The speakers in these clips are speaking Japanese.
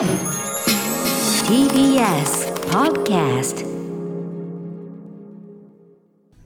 TBS Podcast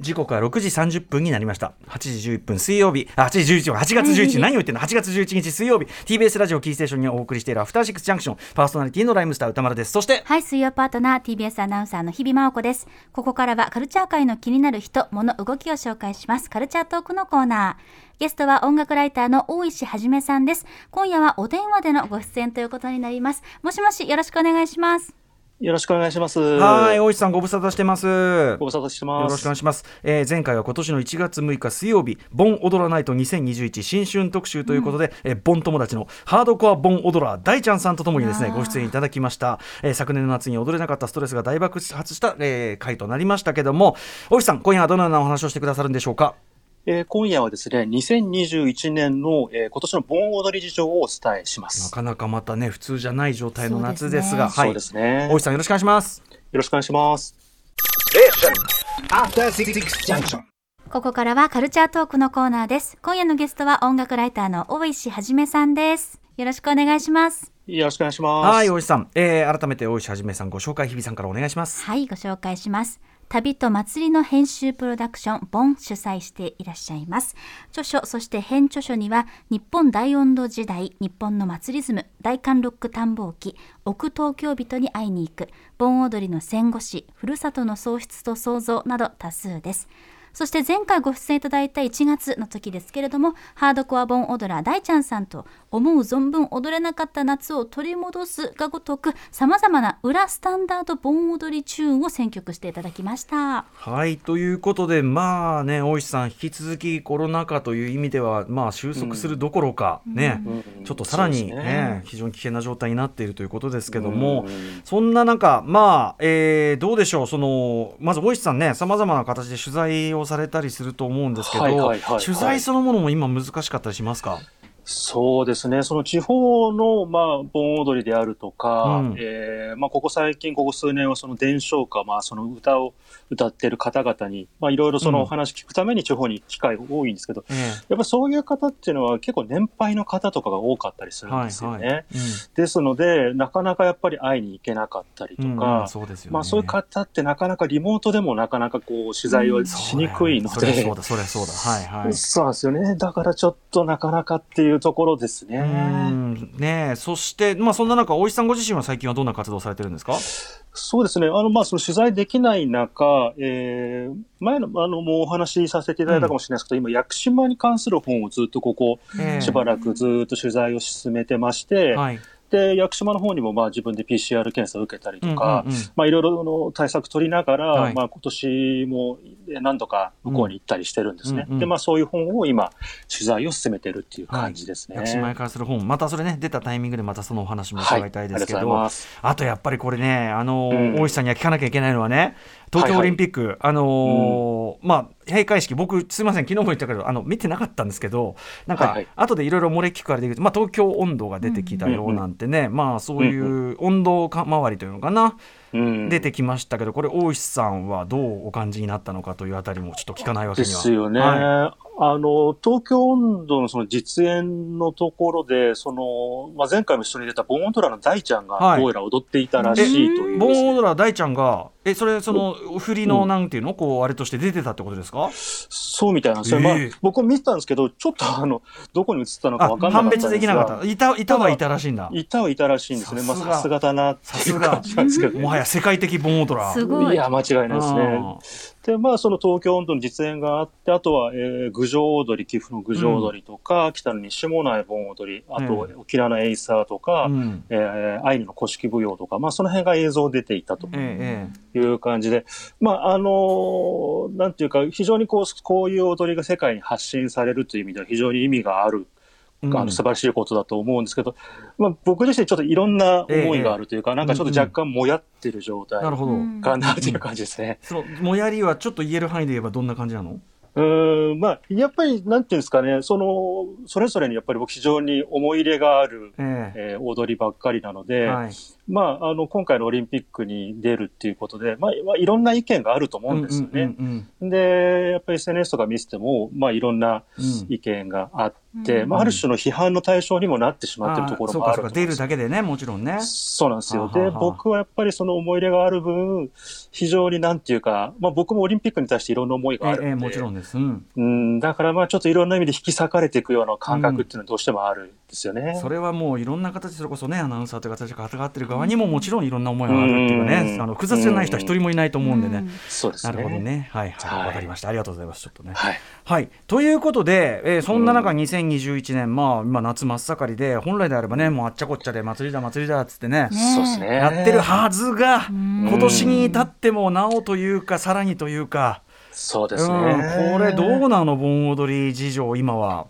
時刻は6時30分になりました。8時11分水曜日。あ8時11分。8月11日。何を言ってんの？8月11日水曜日。TBS ラジオキーステーションにお送りしているアフターシックスジャンクション。パーソナリティのライムスター歌丸です。そしてはい、水曜パートナー TBS アナウンサーの日々真央子です。ここからはカルチャー界の気になる人、物、動きを紹介します。カルチャートークのコーナー。ゲストは音楽ライターの大石はじめさんです。今夜はお電話でのご出演ということになります。もしもし、よろしくお願いします。よろしくお願いします。はい大石さんご無沙汰してますよご無沙汰してます。ろしくお願いします、えー前回は今年の1月6日水曜日ボン踊らないと2021新春特集ということで、えーボン友達のハードコアボン踊らー大ちゃんさんとともにですねご出演いただきました、えー昨年の夏に踊れなかったストレスが大爆発した、えー回となりましたけども大石さん今夜はどのようなお話をしてくださるんでしょうか？えー今夜はですね、2021年の、えー今年の盆踊り事情をお伝えしまなす。かなかまたね普通じゃない状態の夏ですがそうはいですね。大石さんよろしくお願いしますよろしくお願いします。After Six Junction. ここからはカルチャートークのコーナーです。今夜のゲストは音楽ライターの大石はじめさんです。よろしくお願いします。よろしくお願いします。はい大石さん、えー改めて大石はじめさんご紹介日比さんからお願いしますはい、ご紹介します。旅と祭りの編集プロダクション、ボン主催していらっしゃいます。著書、そして編著書には、日本大温度時代、日本の祭りズム、大韓ロック探訪記、奥東京人に会いに行く、盆踊りの戦後史、ふるさとの喪失と創造など多数です。そして前回ご出演いただいた1月の時ですけれども、ハードコア盆踊らー大ちゃんさんと思う存分踊れなかった夏を取り戻すがごとく、様々な裏スタンダード盆踊りチューンを選曲していただきました。はいということでまあね大石さん引き続きコロナ禍という意味ではまあ収束するどころか、ね、うん。ちょっとさらにねね非常に危険な状態になっているということですけども、うん。そんな中まあ、えーどうでしょうそのまず大石さんねさまざまな形で取材をされたりすると思うんですけど、はいはいはいはい。取材そのものも今難しかったりしますか、そうですね。その地方の、まあ、盆踊りであるとか、うん。えーまあ、ここ最近、ここ数年はその伝承歌、まあ、その歌を歌ってる方々に、まあ、いろいろそうん。のお話聞くために地方に機会が多いんですけど、えやっぱそういう方っていうのは結構年配の方とかが多かったりすえるんですよね。はいですので、なかなかやっぱり会いに行けなかったりとうんか、うんそうですよね。まあそういう方ってなかなかリモートでもなかなか取材をしにくいので、それそうだそれそうだ。はいはい。そうなんですよね。だからちょっとなかなかっていうところですね。うん。ねえ。そして、まあ、そんな中大石さんご自身は最近はどんな活動をされてるんですか？そうですね。あの、まあ、その取材できない中、えー、前の、あの、もうお話しさせていただいたかもしれないですけど、今、屋久島に関する本をずっとここ、ええ。しばらくずっと取材を進めてまして、はいで、屋久島の方にも、まあ、自分で PCR 検査を受けたりとか、まあ、いろいろの対策取りながら、はい。まあ、今年も何度か向こうに行ったりしてるんですね。うんうんで、まあ、そういう本を今、取材を進めてるっていう感じですね。屋久島へからする本またそれね出たタイミングでまたそのお話もはい伺いたいですけど、ありがとうございます。あとやっぱりこれねあのー、うん。大石さんには聞かなきゃいけないのはね東京オリンピック、あのーまあ閉会式僕すいません昨日も言ったけどあの見てなかったんですけどなんか、はいはい。後でいろいろ漏れ聞くあれでまあ、東京温度が出てきたよなんてね、まあそういう温度か周りというのかな、うん。出てきましたけどこれ大石さんはどうお感じになったのかというあたりもちょっと聞かないわけでには。すよね。はあの、東京温度のその実演のところで、その、まあ、前回も一緒に出たボンオントラの大ちゃんはい。がどうやら踊っていたらしいという。ボですね、ンオードラ大ちゃんがえそれその振りのなんていうの？こうあれとして出てたってことですか、そうみたいなんですよ。まあええ、僕も見てたんですけど、ちょっとあの、どこに映ったのかあ分かんなか判ったんですが。別できなかった。いたいたはいたらしいんだ。いたはいたらしいんですね。まあ、さすがだなさすがいう感じなんですけど、もはや世界的ボンオードラ。すごい。いや、間違いないですね。で、まあ、その東京温度の実演があって、あとは、えー、郡上踊り、岐阜の郡上踊りとか、北の西もない盆踊り、あと、う沖縄のエイサーとか、うん。えーアイヌの古式舞踊とか、まあ、その辺が映像出ていたとええいう感じで、まあ、あのーなんていうか、非常にこう、こういう踊りが世界に発信されるという意味では非常に意味がある、ええあの素晴らしいことだと思うんですけど、まあ、僕自身ちょっといろんな思いがあるというか、なんかちょっと若干もやってる状態なるほど、うん。かなという感じですね。そのもやりはちょっと言える範囲で言えばどんな感じなの？うん、まあ、やっぱり、なんていうんですかね、その、それぞれにやっぱり僕非常に思い入れがある、ええ。ー踊りばっかりなのえで、はい。まあ、あの、今回のオリンピックに出るっていうことで、まあ、まあいろんな意見があると思うんですよね。うんうんで、やっぱり SNS とか見せても、まあ、いろんな意見があって、うん。まあ、ある種の批判の対象にもなってしまっているところもあるうんですだけでねもちろんね。そうなんですよ。で、僕はやっぱりその思い入れがある分、非常になんていうか、まあ僕もオリンピックに対していろんな思いがあるので、ええもちろんですうん。うん、だからまあちょっといろんな意味で引き裂かれていくような感覚っていうのはどうしてもあるんですよね。それはもういろんな形それこそねアナウンサーという形で関わってる側にももちろんいろんな思いがあるっていうねうん。あの複雑じゃない人は一人もいないと思うんでね。そうですね。なるほど。ね。はいはい。はい。わかりました。ありがとうございます。ちょっとね。はい。はい、ということで、えーそんな中、うん2021年、まあ、今、夏真っ盛りで、本来であればね、もうあっちゃこっちゃで祭りだ、祭りだっつってね、ねそうですね。やってるはずが、ん。今年に至ってもなおというか、さらにというか、そうでうん、すね。これ、どうなの、盆踊り事情、今は？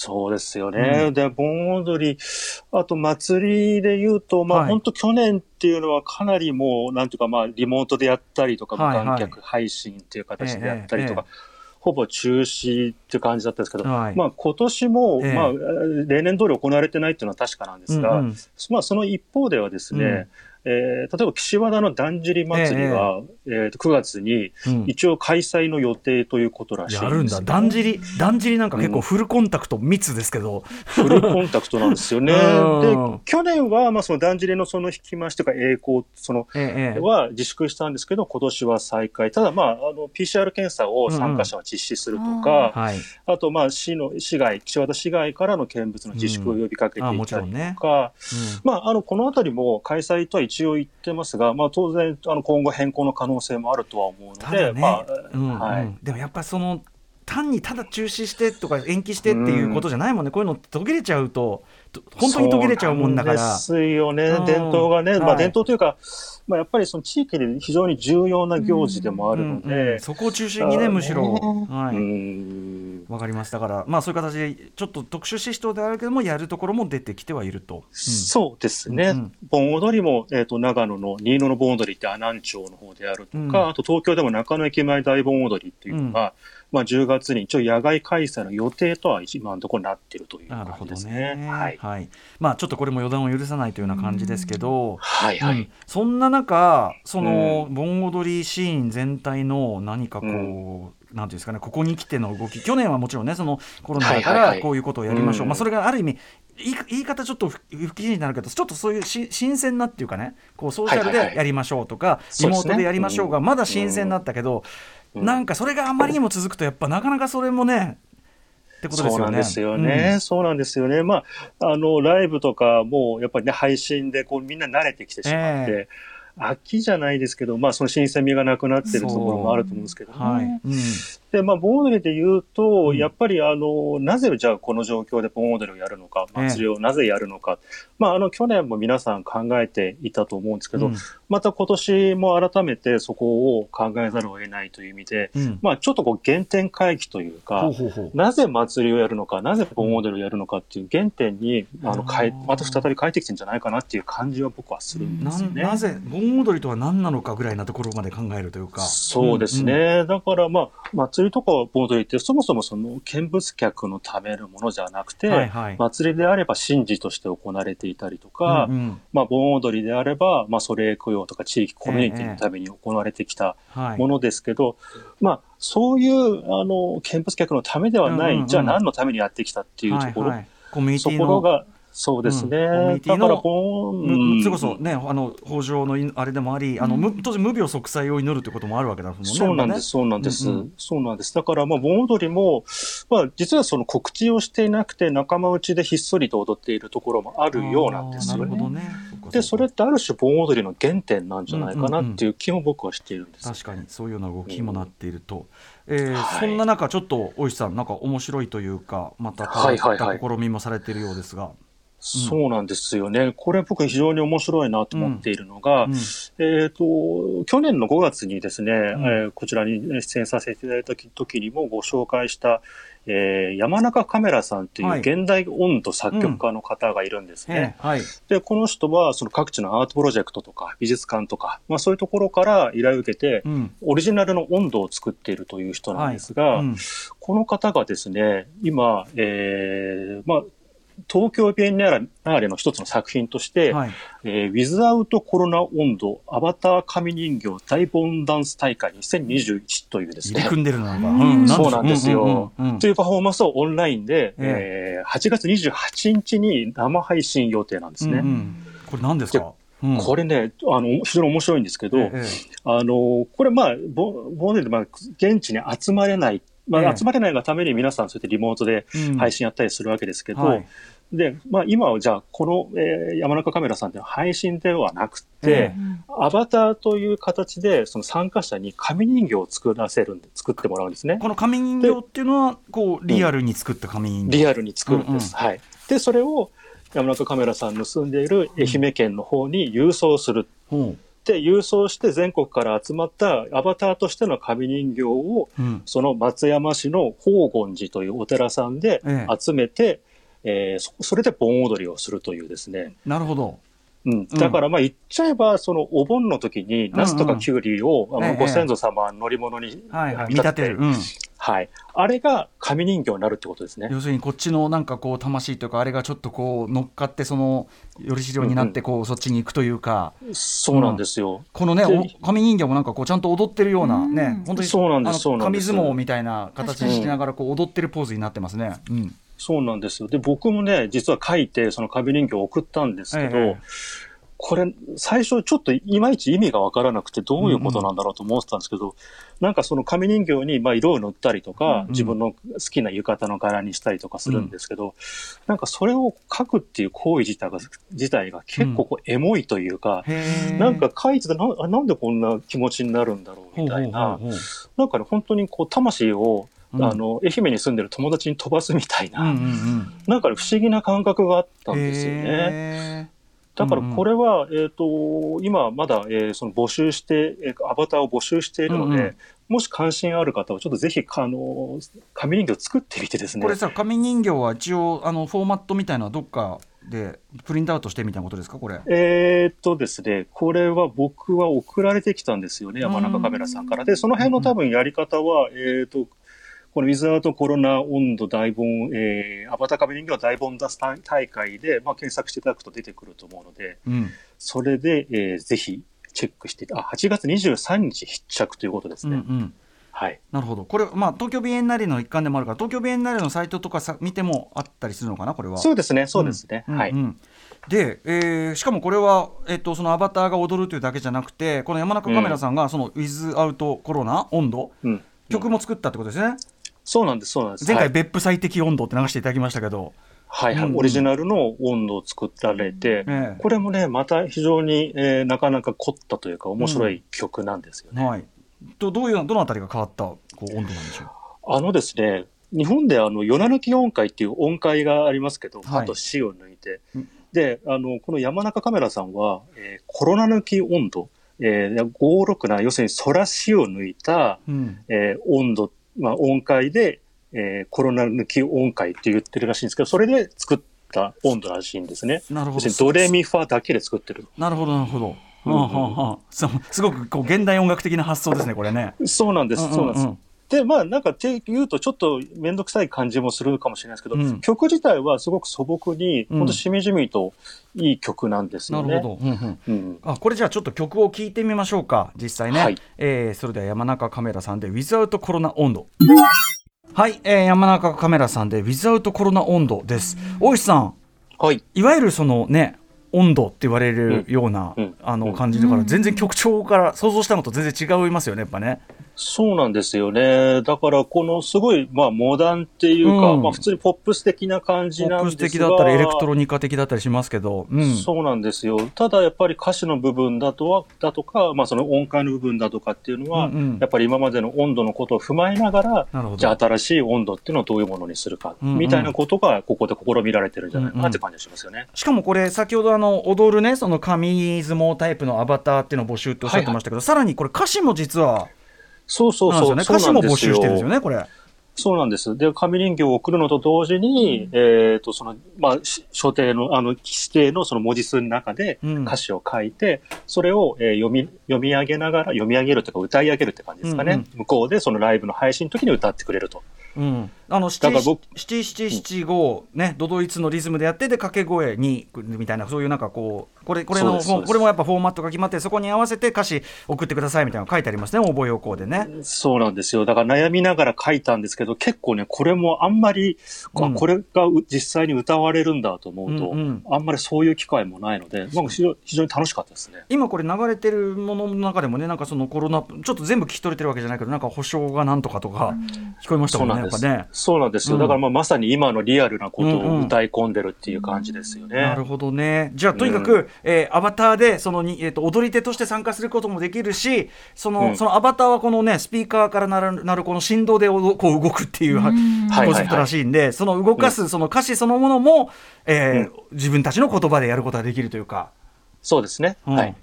そうですよね。うで、盆踊り、あと祭りで言うと、まあ、はい。本当去年っていうのはかなりもう、なんていうか、まあ、リモートでやったりとか、無はいはい。観客配信っていう形でやったりとか、えほぼ中止っていう感じだったんですけど、はい。まあ今年も、ええ。まあ、例年通り行われてないっていうのは確かなんですが、うんうん。まあその一方ではですね、うんえー例えば岸和田のだんじり祭りは、えーと9月にうん。一応開催の予定ということらしいやるんだ、ですよ。だ。んじり、だんじりなんか結構フルコンタクト密ですけど、フルコンタクトなんですよね。うん。で、去年は、まあ、そのだんじりのその引き回しとか栄光、その、ええええ。は自粛したんですけど、今年は再開。ただ、まあ、あの、PCR 検査を参加者は実施するとか、はい、あと、まあ、市の、市外、岸和田市外からの見物の自粛を呼びかけていたりとか、うん。まあ、あの、このあたりも開催とは一応言ってますが、まあ、当然、あの、今後変更の可能性もあるとは思うので、まあ、うんはい。うん。でもやっぱその単にただ中止してとか延期してっていうことじゃないもんね、こういうの途切れちゃうとと本当に途切れちゃうもんだから。ですよね。うん、伝統がね、まあ、はい。伝統というか、まあ、やっぱりその地域で非常に重要な行事でもあるのうんうんで、そこを中心にねむしろ。ねはい、うん。わかりますだから。まあそういう形でちょっと特殊シストであるけどもやるところも出てきてはいると、そうですね、うん盆踊りも、えー、と長野の新野の盆踊りって阿南町の方であるとか、うん。あと東京でも中野駅前大盆踊りっていうのが、まあ、10月に一応野外開催の予定とは今のところなっているというなるほど感じですね。ね。はい、まあちょっとこれも予断を許さないというような感じですけど、はい、はい。うん。そんな中その、盆踊りシーン全体の何かこう、うなんていうんですかねここに来ての動き。去年はもちろんねそのコロナだかはいはいはい。らこういうことをやりましょう、うん。まあ、それがある意味言い方ちょっと不不記事になるけどちょっとそういうし新鮮なっていうかねこうソーシャルでやりましょうとか、リモートでやりましょうがうん。まだ新鮮だったけど、うん。なんかそれがあまりにも続くとやっぱなかなかそれもねってことですよね。そうなんですよね。そうなんですよね。まあ、あの、ライブとかも、やっぱりね、配信で、こう、みんな慣れてきてしまって、え飽きじゃないですけど、まあ、その新鮮味がなくなってるところもあると思うんですけど、はい。うんで、まあ、盆踊りで言うと、うん。やっぱり、あの、なぜじゃあこの状況で盆踊りをやるのか、ええ。祭りをなぜやるのか、まあ、あの、去年も皆さん考えていたと思うんですけど、うん。また今年も改めてそこを考えざるを得ないという意味で、うん。まあ、ちょっとこう、原点回帰というか、なぜ祭りをやるのか、なぜ盆踊りをやるのかっていう原点に、あの、変えまた再び帰ってきてんじゃないかなっていう感じは僕はするんでなすよね。なぜ盆踊りとは何なのかぐらいなところまで考えるというか。そうですね。だからまあ、祭りとか盆踊りってそもそもその見物客のためのものじゃなくて、はいはい。祭りであれば神事として行われていたりとか、うんうん。まあ盆踊りであれば、まあそれ供養とか地域コミュニティのために行われてきたはい。ものですけど、まあそういう、あの、見物客のためではない、うんうんうん。じゃあ何のためにやってきたっていうところ、はいはい。コミュニテそィのそうですね。うんコミュニティのそれこそね、あの北条のいあれでもあり、あのむ当時無病息災を祈るってこともあるわけだもんね。そうなんです、そうなんです、うんうんそうなんです。だから、まあ、盆踊りも、まあ、実はその告知をしていなくて、仲間内でひっそりと踊っているところもあるようなんですよね。あーなるほどね。で、それってある種盆踊りの原点なんじゃないかなうんうんうんっていう気も僕はしているんです。確かにそういうような動きにもなっていると、えーはいそんな中ちょっと大石さんなんか面白いというかまた変わった試みもされているようですが、そうなんですよね。これ僕非常に面白いなと思っているのが、うんえっ、と、去年の5月にですね、んえーこちらに出演させていただいた時にもご紹介した、えー山中カメラさんっていうはい現代音頭作曲家の方がいるんですね。ええはい。で、この人はその各地のアートプロジェクトとか美術館とか、まあそういうところから依頼を受けて、うん。オリジナルの温度を作っているという人なんですが、うんこの方がですね、今、えーまあ、東京ビエンナーレの一つの作品として、はい。えー、ウィズアウトコロナ温度アバター神人形大ボンダンス大会2021というですね。組んでるのな。うん。そうなんですよ。うんうんうんというパフォーマンスをオンラインで、ええ。ー8月28日に生配信予定なんですね。うんうん。これ何ですか？うん。これね、あの、非常に面白いんですけど、ええあの、これまあ、ぼ忘年で、まあ、現地に集まれない、まあ、ええ集まれないがために皆さんそうやってリモートでうん配信やったりするわけですけど、はいで、まあ今はじゃあ、この、えー山中カメラさんっていうのは配信ではなくて、えアバターという形で、その参加者に紙人形を作らせるんで、作ってもらうんですね。この紙人形っていうのは、こう、リアルに作った紙人形。リアルに作るんです。うんはい。で、それを山中カメラさんの住んでいる愛媛県の方に郵送する。ほで、郵送して全国から集まったアバターとしての紙人形を、ううん。その松山市の宝厳寺というお寺さんでええ集めて、えーそそれで盆踊りをするというですね。なるほど。うん、だからまあ言っちゃえば、そのお盆の時に、ナスとかキュウリを、ご先祖様は乗り物に。見見立てて。はい。あれが紙人形になるってことですね。要するにこっちのなんかこう魂というかあれがちょっとこう乗っかってそのよりし量になってこうそっちに行くというかそうなんですよ。このね紙人形もなんかこうちゃんと踊ってるようなうんね本当にそうなんですあのそうなんです紙相撲みたいな形にしながらこう踊ってるポーズになってますね。うん。そうなんですよ。で、僕もね、実は書いて、その紙人形を送ったんですけど、ええこれ、最初ちょっといまいち意味がわからなくて、どういうことなんだろうと思ってたんですけど、なんかその紙人形に、まあ、色を塗ったりとか、うん自分の好きな浴衣の柄にしたりとかするんですけど、なんかそれを書くっていう行為自体が、自体が結構こうエモいというか、へえ。なんか書いててなあ、なんでこんな気持ちになるんだろうみたいな、なんかね、本当にこう、魂を、うん。あの、愛媛に住んでる友達に飛ばすみたいな、うんうんうん。なんかね不思議な感覚があったんですよね。へだからこれは、えっ、と、今まだ、えーその募集して、えーアバターを募集しているので、うんうんもし関心ある方は、ちょっとぜひ、あの、紙人形を作ってみてですねーこれ。さ紙人形は一応あのフォーマットみたいなどっかでプリントアウトしてみたいなことですかこれ？えーっとですね、これは僕は送られてきたんですよね、山中カメラさんから。で、その辺の多分やり方は、えーっと、このウィズアウトコロナ温度大盆、えー、アバター紙人形大盆出す大会で、まあ、検索していただくと出てくると思うので、うん。それで、えーぜひチェックして、あ、8月23日必着ということですね。うんうん。はい。なるほど。これ、まあ、東京ビエンナーレの一環でもあるから、東京ビエンナーレのサイトとかさ見てもあったりするのかな、これは？そうですね、そうですね。はい。うんうんで、えーしかもこれは、えっとそのアバターが踊るというだけじゃなくて、この山中カメラさんが、そのウィズアウトコロナ温度、うん。曲も作ったってことですね。そうなんです、そうなんです。前回、はい、別府最適温度って流していただきましたけど、はい、はいうんうんオリジナルの温度を作られて、ええこれもね、また非常に、えーなかなか凝ったというか、面白い曲なんですよね。はい。とどういうどのあたりが変わったこう温度なんでしょう？あのですね、日本であの、夜な抜き音階っていう音階がありますけど、はいあと死を抜いてうん。で、あの、この山中カメラさんは、えーコロナ抜き温度、えー、56な、要するに空死を抜いた、うん。えー温度、まあ、音階で、えーコロナ抜き音階って言ってるらしいんですけど、それで作った温度らしいんですね。なるほどドレミファだけで作ってる。なるほど、なるほど。すごくこう現代音楽的な発想ですね、これね。そうなんです、うんうんうんそうなんでまあ、なんかって言うと、ちょっとめんどくさい感じもするかもしれないですけど、うん。曲自体はすごく素朴に、うん。本当しみじみといい曲なんですよね。なるほど。うんうん。うん。あこれじゃあちょっと曲を聴いてみましょうか。実際ね、はい。えーそれでは山中カメラさんで「Without コロナ温度」はい、えー山中カメラさんで「Without コロナ温度」です。大石さん。はい。いわゆるそのね温度って言われるような、うん。あのうん感じだから全然曲調から想像したのと全然違いますよねやっぱね。そうなんですよね。だから、このすごい、まあ、モダンっていうか、うんまあ、普通にポップス的な感じポップなんですが。ス的だったりエレクトロニカ的だったりしますけど、うん、そうなんですよ。ただやっぱり歌詞の部分だとは、だとか、まあその音階の部分だとかっていうのは、うんうんやっぱり今までの温度のことを踏まえながら、じゃあ新しい温度っていうのをどういうものにするか、うんうんみたいなことがここで試みられてるんじゃないかなって感じがしますよね。しかもこれ先ほどあの踊るねその紙相撲タイプのアバターっていうのを募集っておっしゃってましたけど、さらにこれ歌詞も実はそうそうそう。歌詞も募集してるんですよね。ねこれ。そうなんです。で、紙人形を送るのと同時に、えっ、と、その、まあ、し所定の、あの、指定のその文字数の中でうん歌詞を書いて、それを、えー読み、読み上げながら、読み上げるというか歌い上げるって感じですかね。うんうん向こうでそのライブの配信の時に歌ってくれると。うん、あの七七七五ねドドイツのリズムでやってで掛け声にみたいなそういうなんかこうこれこれのこれもやっぱフォーマットが決まってそこに合わせて歌詞送ってくださいみたいなの書いてありますね応募要項でね。そうなんですよ。だから悩みながら書いたんですけど、結構ね、これもあんまり、あうんこれがう実際に歌われるんだと思うと、うんうんあんまりそういう機会もないので、まあ、非常非常に楽しかったですね。今これ流れてるものの中でもねなんかそのコロナちょっと全部聞き取れてるわけじゃないけどなんか保証がなんとかとか聞こえましたもんねそうなん。やっぱね。そうなんですよ。うんだからまあまさに今のリアルなことうんうんを歌い込んでるっていう感じですよね。なるほどね。じゃあとにかく、うえーアバターでそのに、えー、と踊り手として参加することもできるしその,、うんそのアバターはこのねスピーカーからなるなるこの振動でおこう動くっていう、コンセプトらしいんで、その動かすその歌詞そのものも、えーうん自分たちの言葉でやることができるというか。そうですね。うんはい。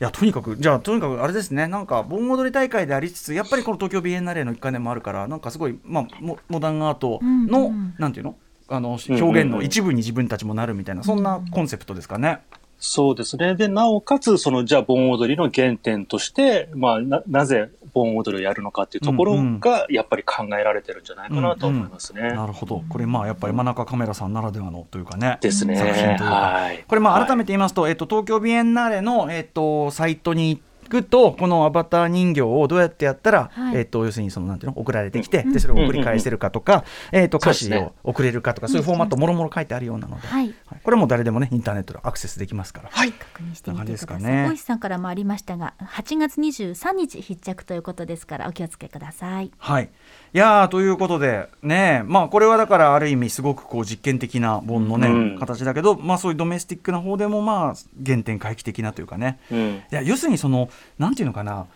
いやとにかくじゃあとにかくあれですねなんか盆踊り大会でありつつやっぱりこの東京ビエンナーレの一環でもあるからなんかすごい、まあ、モモダンアートの、うんうんなんていうの？あのうんうん。表現の一部に自分たちもなるみたいな、そんなコンセプトですかね。そうですね。で、なおかつ、その、じゃあ、盆踊りの原点として、まあ、な、なぜ盆踊りをやるのかっていうところが、やっぱり考えられてるんじゃないかなと思いますね。なるほどこれまあやっぱり真中カメラさんならではのというかねですね。作品というかはい。これまあ改めて。て言いますと、えっと、東京ビエンナーレの、えっと、サイトに行くとこのアバター人形をどうやってやったら、はい。えっと、要するにそのなんていうの送られてきて、でそれを送り返せるかとか、えっと、歌詞を送れるかとかそういうフォーマットもろもろ書いてあるようなので、はい。はい。これも誰でもねインターネットでアクセスできますから。はい、確認してみてください。大石さんからもありましたが、8月23日必着ということですからお気をつけください。はい、いやーということでねまあこれはだからある意味すごくこう実験的な本のね、うん。形だけどまあそういうドメスティックな方でもまあ原点回帰的なというかね。うん。いや要するにそのなんていうのかな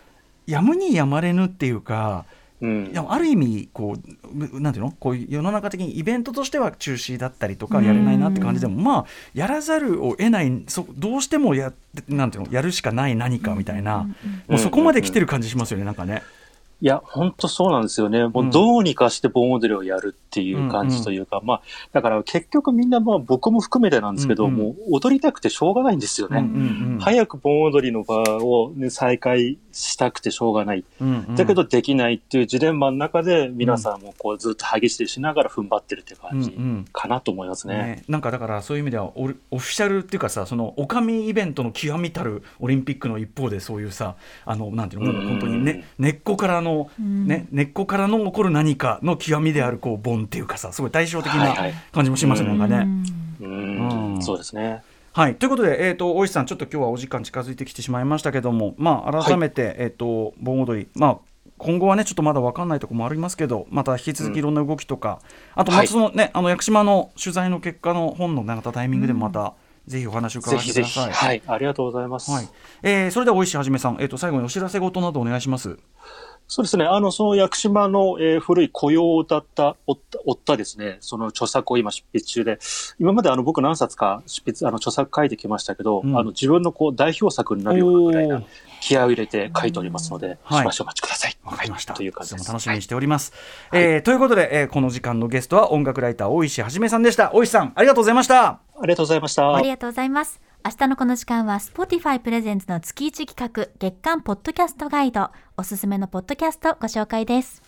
やむにやまれぬっていうかうん。ある意味こうなんていうの？こう世の中的にイベントとしては中止だったりとかやれないなって感じでもまあやらざるを得ないそどうしてもやなんていうの？やるしかない何かみたいな、もうそこまで来てる感じしますよねなんかね。いや、本当そうなんですよね。もうんうどうにかして盆踊りをやるっていう感じというか、まあ、だから結局みんなまあ僕も含めてなんですけど、うんうんもう踊りたくてしょうがないんですよね。うんうんうん早く盆踊りの場を、ね、再開したくてしょうがない。うんうんだけどできないっていうジレンマの中で皆さんもこうずっと激しいしながら踏ん張ってるって感じうんうんかなと思いますね。ね、なんかだからそういう意味ではオリオフィシャルっていうかさそのお上イベントの極みたるオリンピックの一方でそういうさあのなんていうの本当に、ね、根っこからの、うんね、根っこからの起こる何かの極みであるこうボンっていうかさすごい対照的なはいはい感じもしますね、なんかね。うんうんそうですね。はい、ということで、えー、と大石さん、ちょっと今日はお時間近づいてきてしまいましたけども、まあ、改めて、えー、と盆踊り、まあ、今後はね、ちょっとまだ分かんないところもありますけど、また引き続きいろんな動きとか、あと、まはいたそのね、あの屋久島の取材の結果の本の、ね、またタイミングでもまた、ぜひお話を伺。わせてください。はい。ありがとうございます。はいえーそれでは大石はじめさん、えー、と最後にお知らせ事などお願いします。そうですね。あの、その屋久島の、えー古い雇用を歌った、おった、おったですね、その著作を今執筆中で、今まであの僕何冊か執筆、あの著作書いてきましたけど、うんあの自分のこう代表作になるようなぐらいな気合を入れて書いておりますので、はいしばしお待ちください。わかりました。という感じです。楽しみにしております。えーということで、えーこの時間のゲストは音楽ライター大石はじめさんでした。大石さん、ありがとうございました。ありがとうございました。ありがとうございます。明日のこの時間は Spotify プレゼンツの月1企画月間ポッドキャストガイドおすすめのポッドキャストご紹介です。